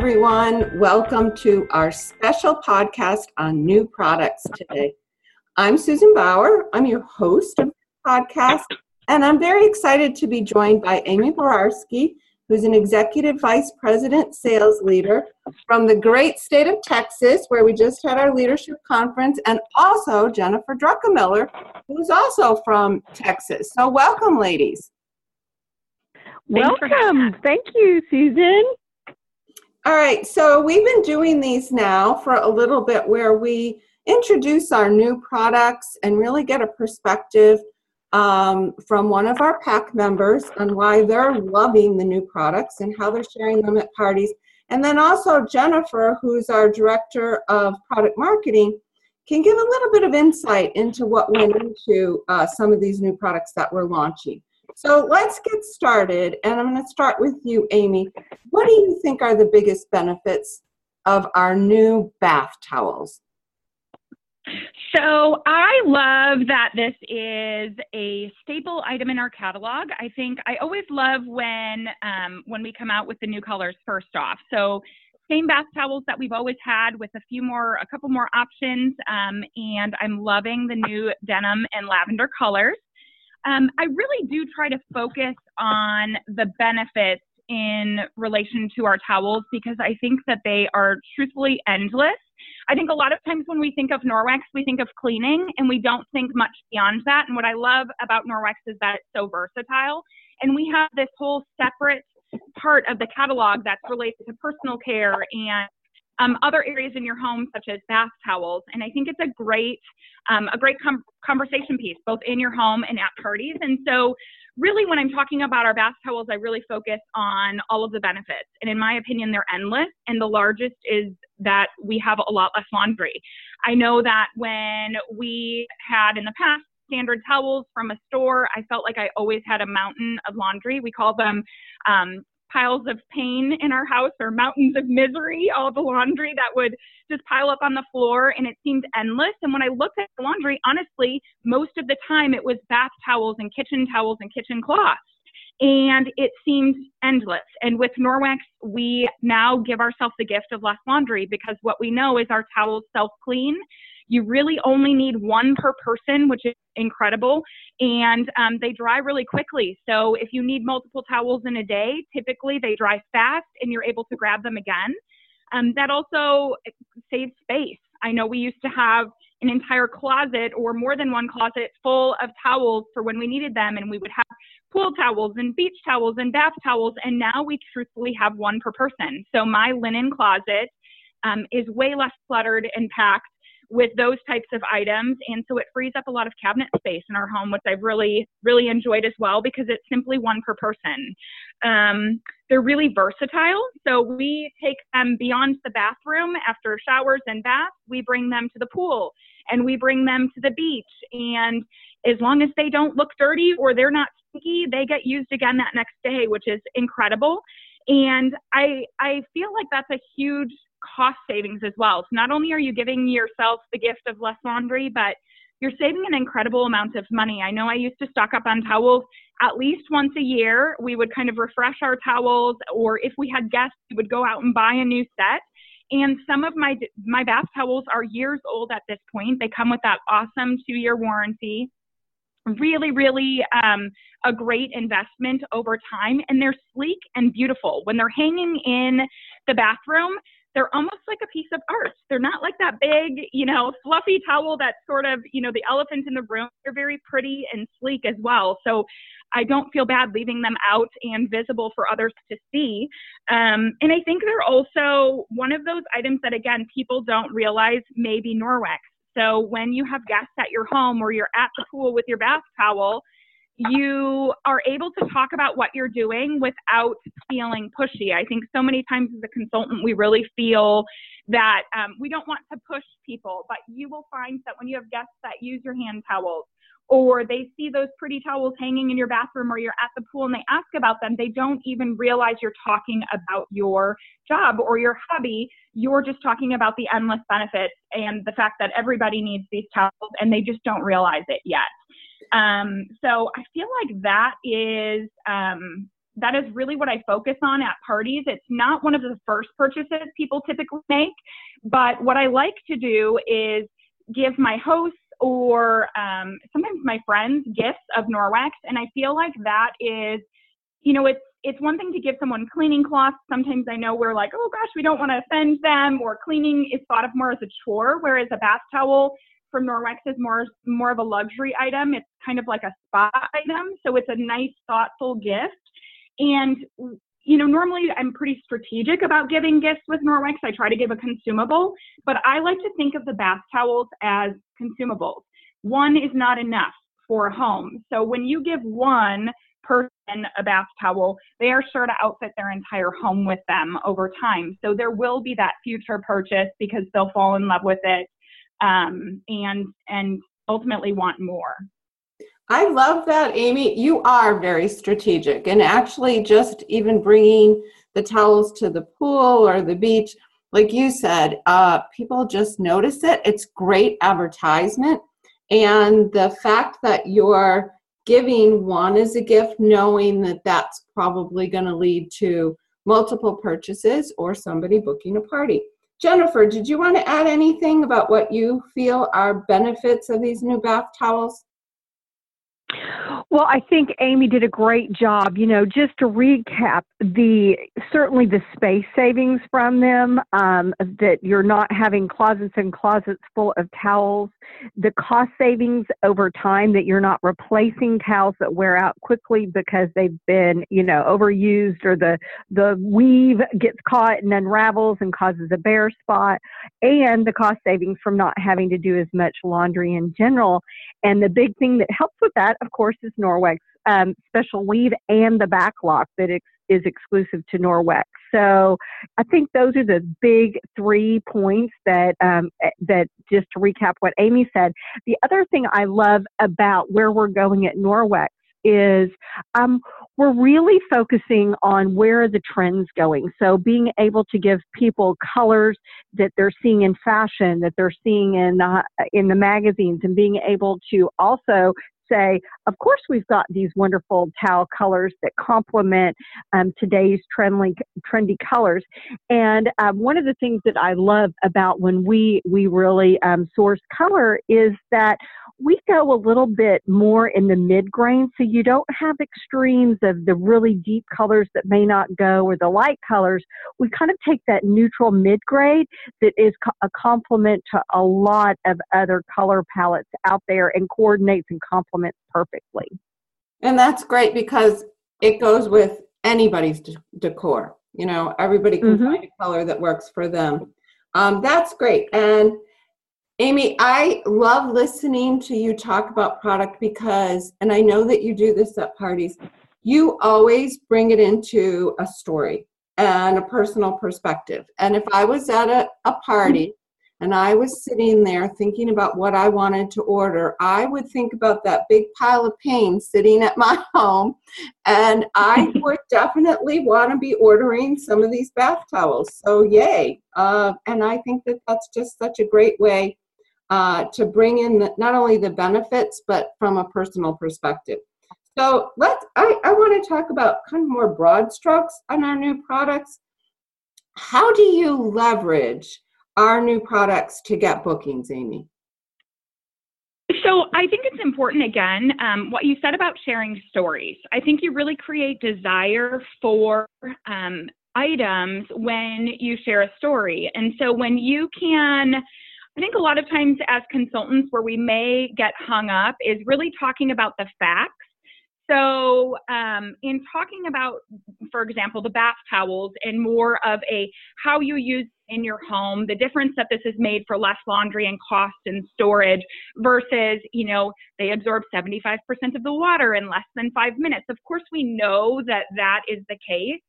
everyone. Welcome to our special podcast on new products today. I'm Susan Bauer. I'm your host of the podcast, and I'm very excited to be joined by Amy Borarsky, who's an executive vice president sales leader from the great state of Texas, where we just had our leadership conference, and also Jennifer Druckenmiller, who's also from Texas. So, welcome, ladies. Welcome. Thank you, Susan. All right, so we've been doing these now for a little bit where we introduce our new products and really get a perspective um, from one of our PAC members on why they're loving the new products and how they're sharing them at parties. And then also Jennifer, who's our director of product marketing, can give a little bit of insight into what went into uh, some of these new products that we're launching. So let's get started. And I'm going to start with you, Amy. What do you think are the biggest benefits of our new bath towels? So I love that this is a staple item in our catalog. I think I always love when um, when we come out with the new colors first off. So same bath towels that we've always had with a few more, a couple more options, um, and I'm loving the new denim and lavender colors. Um, I really do try to focus on the benefits in relation to our towels because I think that they are truthfully endless. I think a lot of times when we think of Norwex, we think of cleaning and we don't think much beyond that. And what I love about Norwex is that it's so versatile. And we have this whole separate part of the catalog that's related to personal care and um, other areas in your home, such as bath towels. And I think it's a great, um, a great com- conversation piece, both in your home and at parties. And so, really, when I'm talking about our bath towels, I really focus on all of the benefits. And in my opinion, they're endless. And the largest is that we have a lot less laundry. I know that when we had in the past standard towels from a store, I felt like I always had a mountain of laundry. We call them um, piles of pain in our house or mountains of misery, all the laundry that would just pile up on the floor and it seemed endless. And when I looked at the laundry, honestly, most of the time it was bath towels and kitchen towels and kitchen cloths. And it seemed endless. And with Norwex, we now give ourselves the gift of less laundry because what we know is our towels self clean you really only need one per person, which is incredible, and um, they dry really quickly. So if you need multiple towels in a day, typically they dry fast and you're able to grab them again. Um, that also saves space. I know we used to have an entire closet or more than one closet full of towels for when we needed them, and we would have pool towels and beach towels and bath towels, and now we truthfully have one per person. So my linen closet um, is way less cluttered and packed with those types of items. And so it frees up a lot of cabinet space in our home, which I've really, really enjoyed as well because it's simply one per person. Um, they're really versatile. So we take them beyond the bathroom after showers and baths. We bring them to the pool and we bring them to the beach. And as long as they don't look dirty or they're not stinky, they get used again that next day, which is incredible. And I I feel like that's a huge cost savings as well. So not only are you giving yourself the gift of less laundry, but you're saving an incredible amount of money. I know I used to stock up on towels at least once a year. We would kind of refresh our towels, or if we had guests, we would go out and buy a new set. And some of my my bath towels are years old at this point. They come with that awesome two year warranty. Really, really um, a great investment over time, and they're sleek and beautiful. When they're hanging in the bathroom, they're almost like a piece of art. They're not like that big, you know, fluffy towel that's sort of, you know, the elephant in the room. They're very pretty and sleek as well. So I don't feel bad leaving them out and visible for others to see. Um, and I think they're also one of those items that, again, people don't realize may be Norwex. So when you have guests at your home or you're at the pool with your bath towel, you are able to talk about what you're doing without feeling pushy. I think so many times as a consultant, we really feel that um, we don't want to push people, but you will find that when you have guests that use your hand towels or they see those pretty towels hanging in your bathroom or you're at the pool and they ask about them, they don't even realize you're talking about your job or your hobby. You're just talking about the endless benefits and the fact that everybody needs these towels and they just don't realize it yet. Um, so I feel like that is um, that is really what I focus on at parties. It's not one of the first purchases people typically make, but what I like to do is give my hosts or um, sometimes my friends gifts of Norwex, and I feel like that is, you know, it's it's one thing to give someone cleaning cloths. Sometimes I know we're like, oh gosh, we don't want to offend them, or cleaning is thought of more as a chore, whereas a bath towel from Norwex is more more of a luxury item. It's kind of like a spa item, so it's a nice, thoughtful gift. And you know, normally I'm pretty strategic about giving gifts with Norwex. I try to give a consumable, but I like to think of the bath towels as consumables. One is not enough for a home. So when you give one person a bath towel, they are sure to outfit their entire home with them over time. So there will be that future purchase because they'll fall in love with it um, and and ultimately want more. I love that, Amy. You are very strategic, and actually, just even bringing the towels to the pool or the beach, like you said, uh, people just notice it. It's great advertisement, and the fact that you're giving one as a gift, knowing that that's probably going to lead to multiple purchases or somebody booking a party. Jennifer, did you want to add anything about what you feel are benefits of these new bath towels? Well, I think Amy did a great job. You know, just to recap, the certainly the space savings from them, um, that you're not having closets and closets full of towels, the cost savings over time that you're not replacing towels that wear out quickly because they've been, you know, overused or the the weave gets caught and unravels and causes a bare spot, and the cost savings from not having to do as much laundry in general. And the big thing that helps with that, of course, is Norwex um, special weave and the BacLock that ex- is exclusive to Norwex. So I think those are the big three points that um, that just to recap what Amy said. The other thing I love about where we're going at Norwex is um, we're really focusing on where the trends going. So being able to give people colors that they're seeing in fashion, that they're seeing in the, in the magazines, and being able to also say, of course, we've got these wonderful towel colors that complement um, today's trendy, trendy colors. And um, one of the things that I love about when we we really um, source color is that we go a little bit more in the mid grain, so you don't have extremes of the really deep colors that may not go or the light colors. We kind of take that neutral mid grade that is a complement to a lot of other color palettes out there and coordinates and complements perfectly. And that's great because it goes with anybody's decor. You know, everybody can mm-hmm. find a color that works for them. Um, that's great. And Amy, I love listening to you talk about product because, and I know that you do this at parties, you always bring it into a story and a personal perspective. And if I was at a, a party and I was sitting there thinking about what I wanted to order, I would think about that big pile of pain sitting at my home, and I would definitely want to be ordering some of these bath towels. So, yay. Uh, and I think that that's just such a great way uh, to bring in the, not only the benefits but from a personal perspective. So let's. I, I want to talk about kind of more broad strokes on our new products. How do you leverage our new products to get bookings, Amy? So I think it's important again um, what you said about sharing stories. I think you really create desire for um, items when you share a story, and so when you can I think a lot of times as consultants, where we may get hung up is really talking about the facts. So, um, in talking about, for example, the bath towels and more of a how you use in your home, the difference that this has made for less laundry and cost and storage versus, you know, they absorb 75% of the water in less than five minutes. Of course, we know that that is the case,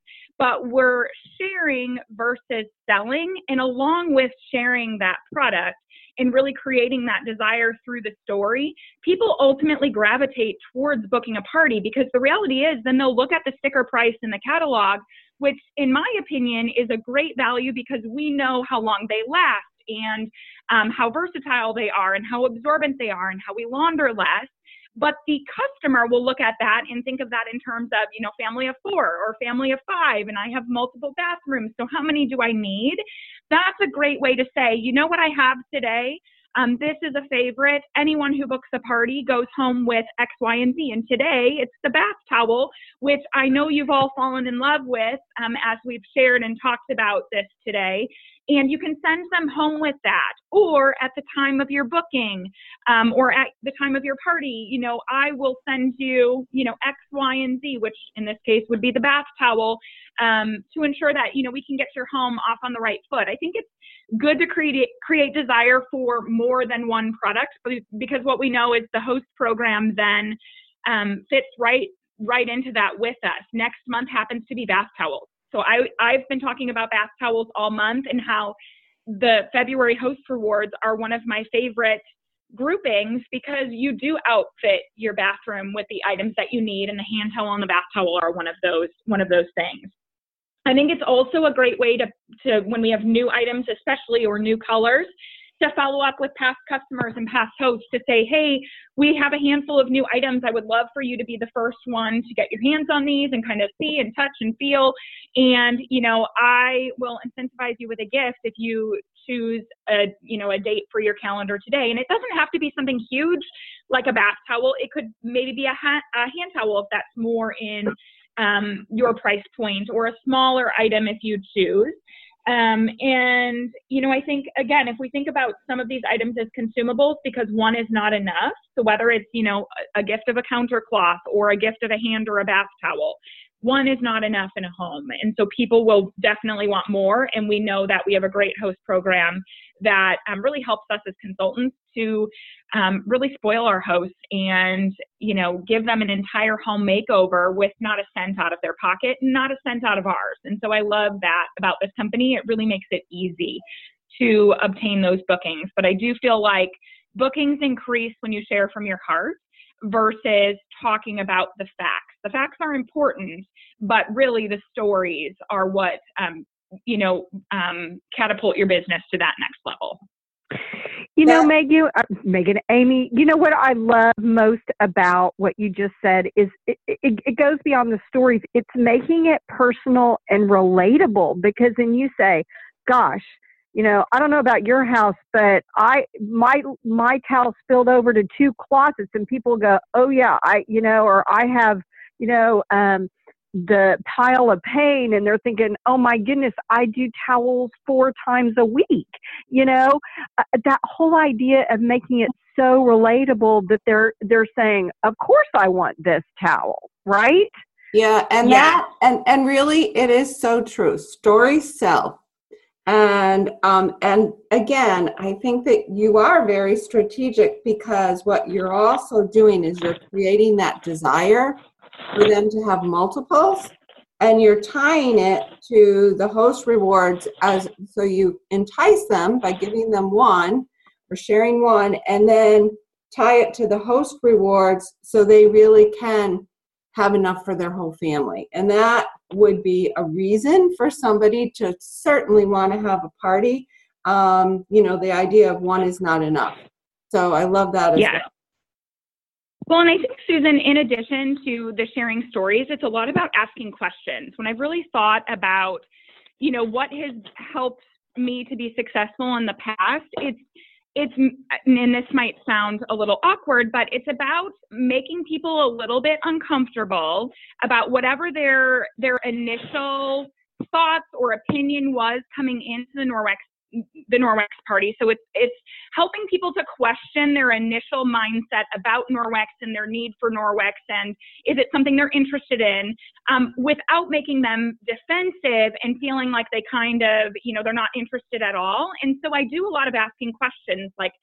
but we're sharing versus selling. And along with sharing that product, and really creating that desire through the story, people ultimately gravitate towards booking a party because the reality is then they'll look at the sticker price in the catalog, which in my opinion is a great value because we know how long they last and um, how versatile they are and how absorbent they are and how we launder less. But the customer will look at that and think of that in terms of, you know, family of four or family of five, and I have multiple bathrooms. So how many do I need? That's a great way to say, you know what I have today? Um, this is a favorite. Anyone who books a party goes home with X, Y, and Z. And today it's the bath towel, which I know you've all fallen in love with um, as we've shared and talked about this today and you can send them home with that. Or at the time of your booking um, or at the time of your party you know i will send you you know x y and z which in this case would be the bath towel um, to ensure that you know we can get your home off on the right foot. I think it's good to create create desire for more than one product because what we know is the host program then um, fits right right into that with us. Next month happens to be bath towels so I, I've been talking about bath towels all month and how the February host rewards are one of my favorite groupings because you do outfit your bathroom with the items that you need and the hand towel and the bath towel are one of those one of those things. I think it's also a great way to, to when we have new items especially or new colors to follow up with past customers and past hosts to say, hey, we have a handful of new items. I would love for you to be the first one to get your hands on these and kind of see and touch and feel. And, you know, I will incentivize you with a gift if you choose a, you know, a date for your calendar today. And it doesn't have to be something huge like a bath towel. It could maybe be a, ha- a hand towel if that's more in um, your price point or a smaller item if you choose. Um, and, you know, I think, again, if we think about some of these items as consumables, because one is not enough, so whether it's, you know, a, a gift of a counter cloth or a gift of a hand or a bath towel, one is not enough in a home. And so people will definitely want more. And we know that we have a great host program that um, really helps us as consultants to um, really spoil our hosts and you know give them an entire home makeover with not a cent out of their pocket and not a cent out of ours. And so i love that about this company. It really makes it easy to obtain those bookings. But i do feel like bookings increase when you share from your heart versus talking about the facts. The facts are important but really the stories are what um, you know um, catapult your business to that next level you know, Megan, uh, Megan, Amy, you know what I love most about what you just said is it, it, it goes beyond the stories. It's making it personal and relatable because then you say, gosh, you know, I don't know about your house, but I my my towel spilled over to two closets and people go, "Oh yeah, I you know, or I have, you know, um the pile of pain and they're thinking, oh my goodness, I do towels four times a week. You know, uh, that whole idea of making it so relatable that they're they're saying, of course I want this towel, right? Yeah, and yeah. that and and really it is so true. Stories sell. And um, and again, I think that you are very strategic because what you're also doing is you're creating that desire for them to have multiples and you're tying it to the host rewards as so you entice them by giving them one or sharing one and then tie it to the host rewards so they really can have enough for their whole family. And that would be a reason for somebody to certainly want to have a party. Um, you know the idea of one is not enough. So i love that as yeah. well well, and I think, Susan, in addition to the sharing stories, it's a lot about asking questions. When I've really thought about, you know, what has helped me to be successful in the past, it's it's and this might sound a little awkward but it's about making people a little bit uncomfortable about whatever their their initial thoughts or opinion was coming into the Norwex the Norwex party. So it's it's helping people to question their initial mindset about Norwex and their need for Norwex and is it something they're interested in um, without making them defensive and feeling like they kind of you know they're not interested at all. And so I do a lot of asking questions like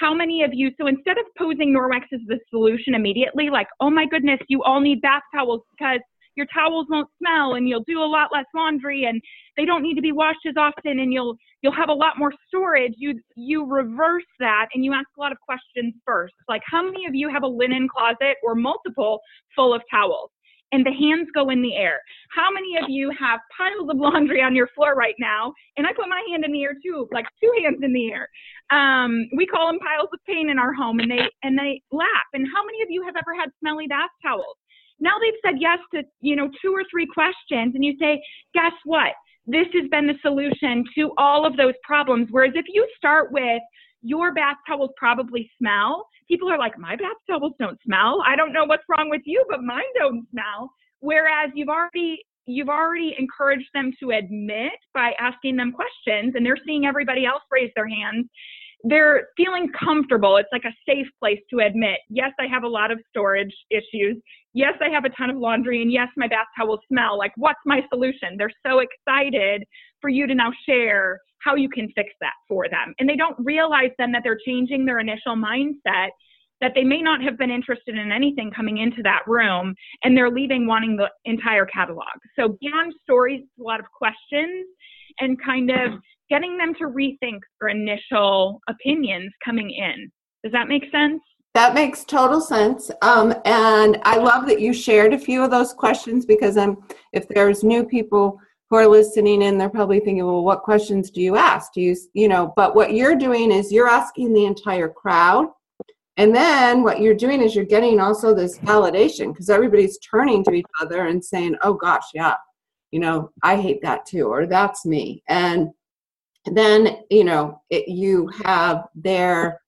how many of you so instead of posing Norwex as the solution immediately like oh my goodness you all need bath towels because your towels won't smell and you'll do a lot less laundry and they don't need to be washed as often and you'll you'll have a lot more storage you you reverse that and you ask a lot of questions first like how many of you have a linen closet or multiple full of towels and the hands go in the air. How many of you have piles of laundry on your floor right now? And I put my hand in the air too, like two hands in the air. Um, we call them piles of pain in our home, and they and they laugh. And how many of you have ever had smelly bath towels? Now they've said yes to you know two or three questions, and you say, guess what? This has been the solution to all of those problems. Whereas if you start with your bath towels probably smell. People are like, my bath towels don't smell. I don't know what's wrong with you, but mine don't smell. Whereas you've already you've already encouraged them to admit by asking them questions and they're seeing everybody else raise their hands they're feeling comfortable. It's like a safe place to admit, yes, I have a lot of storage issues. Yes, I have a ton of laundry. And yes, my bath towels smell. Like, what's my solution? They're so excited for you to now share how you can fix that for them. And they don't realize then that they're changing their initial mindset that they may not have been interested in anything coming into that room and they're leaving wanting the entire catalog. So beyond stories, a lot of questions and kind of getting them to rethink their initial opinions coming in. Does that make sense? That makes total sense. Um, and I love that you shared a few of those questions because I'm, if there's new people who are listening in, they're probably thinking, well, what questions do you ask? Do you, you know, but what you're doing is you're asking the entire crowd. And then what you're doing is you're getting also this validation because everybody's turning to each other and saying, oh gosh, yeah, you know, I hate that too, or that's me. And then you know it, you have their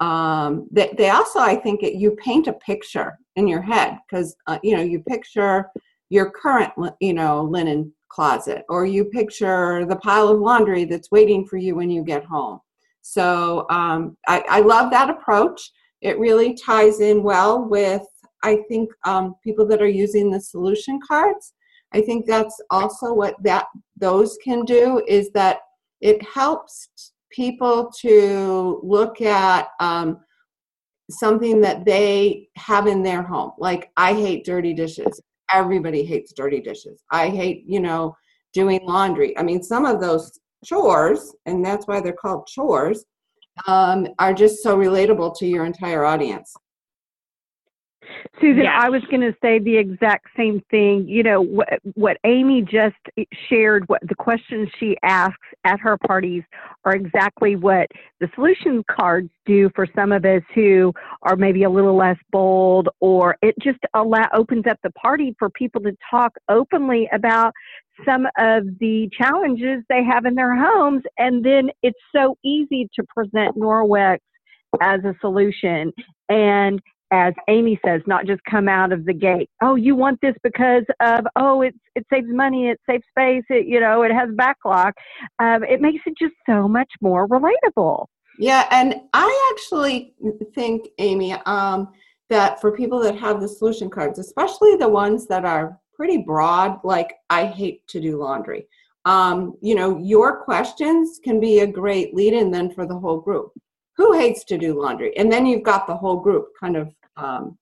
um, they, they also i think it, you paint a picture in your head because uh, you know you picture your current you know linen closet or you picture the pile of laundry that's waiting for you when you get home. So um, I, I love that approach. It really ties in well with i think um, people that are using the solution cards. I think that's also what that those can do is that it helps people to look at um, something that they have in their home. Like, I hate dirty dishes. Everybody hates dirty dishes. I hate, you know, doing laundry. I mean, some of those chores, and that's why they're called chores, um, are just so relatable to your entire audience. Susan, I was going to say the exact same thing. You know, what, what Amy just shared, what the questions she asks at her parties are exactly what the solution cards do for some of us who are maybe a little less bold, or it just allow, opens up the party for people to talk openly about some of the challenges they have in their homes. And then it's so easy to present Norwex as a solution. And as Amy says, not just come out of the gate. Oh, you want this because of oh, it it saves money, it saves space, it you know, it has BacLock. Um, it makes it just so much more relatable. Yeah, and I actually think, Amy, um, that for people that have the solution cards, especially the ones that are pretty broad, like I hate to do laundry. Um, you know, your questions can be a great lead-in then for the whole group who hates to do laundry and then you've got the whole group kind of um,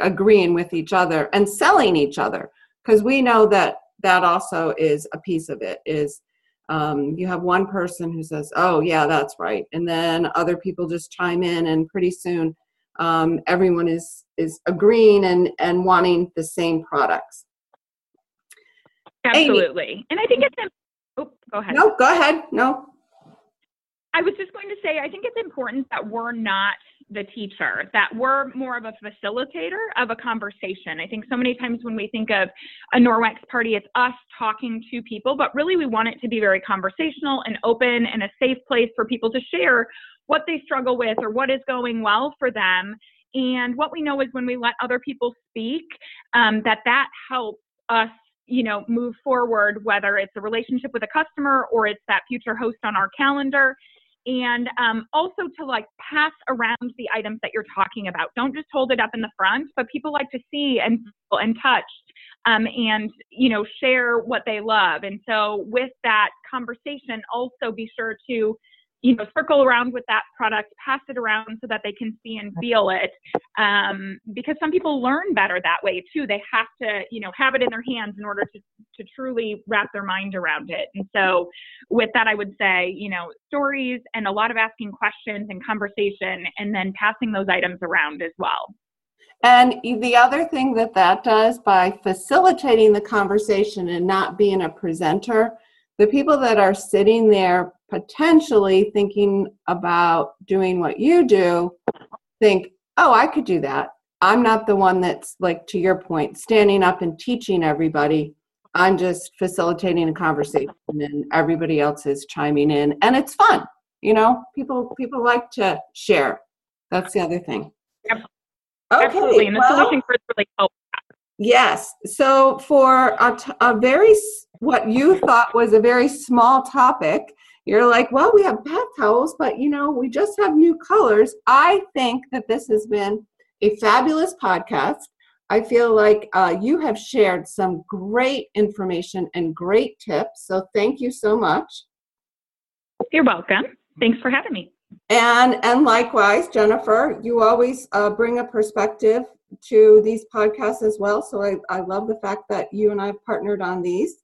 agreeing with each other and selling each other. Because we know that that also is a piece of it is um, you have one person who says oh yeah that's right and then other people just chime in and pretty soon um, everyone is is agreeing and and wanting the same products. Absolutely. Amy. and i think it's oh go ahead. No go ahead. No. I was just going to say, I think it's important that we're not the teacher, that we're more of a facilitator of a conversation. I think so many times when we think of a Norwex party, it's us talking to people, but really we want it to be very conversational and open and a safe place for people to share what they struggle with or what is going well for them. And what we know is when we let other people speak, um, that that helps us you know move forward whether it's a relationship with a customer or it's that future host on our calendar and um, also to like pass around the items that you're talking about. Don't just hold it up in the front, but people like to see and feel and touch um, and you know share what they love. And so with that conversation, also be sure to you know, circle around with that product, pass it around so that they can see and feel it. Um, because some people learn better that way too. They have to, you know, have it in their hands in order to, to truly wrap their mind around it. And so with that, I would say, you know, stories and a lot of asking questions and conversation and then passing those items around as well. And the other thing that that does by facilitating the conversation and not being a presenter, the people that are sitting there potentially thinking about doing what you do think, oh, I could do that. I'm not the one that's, like, to your point, standing up and teaching everybody. I'm just facilitating a conversation and everybody else is chiming in and it's fun. You know, people people like to share. That's the other thing. Yep. Okay, Absolutely. And the well, solution really helps. Yes. So for a, t- a very what you thought was a very small topic, you're like, well, we have bath towels, but you know, we just have new colors. I think that this has been a fabulous podcast. I feel like uh, you have shared some great information and great tips. So thank you so much. You're welcome. Thanks for having me. And and likewise, Jennifer, you always uh, bring a perspective to these podcasts as well. So I, I love the fact that you and I have partnered on these.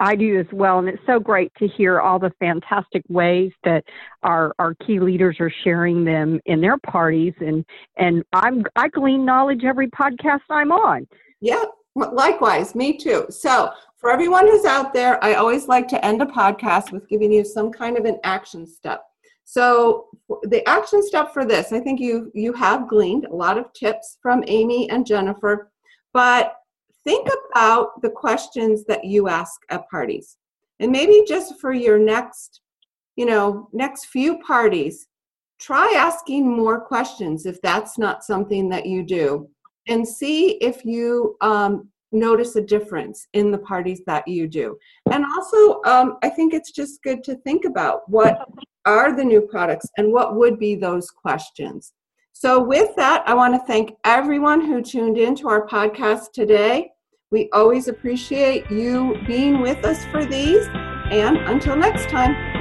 I do as well, and it's so great to hear all the fantastic ways that our our key leaders are sharing them in their parties, and and I'm I glean knowledge every podcast I'm on. Yeah, likewise, me too. So for everyone who's out there, I always like to end a podcast with giving you some kind of an action step. So the action step for this, I think you you have gleaned a lot of tips from Amy and Jennifer, but think about the questions that you ask at parties. And maybe just for your next, you know, next few parties, try asking more questions if that's not something that you do and see if you um, notice a difference in the parties that you do. And also, um, I think it's just good to think about what are the new products and what would be those questions. So, with that, I want to thank everyone who tuned in to our podcast today. We always appreciate you being with us for these. And until next time.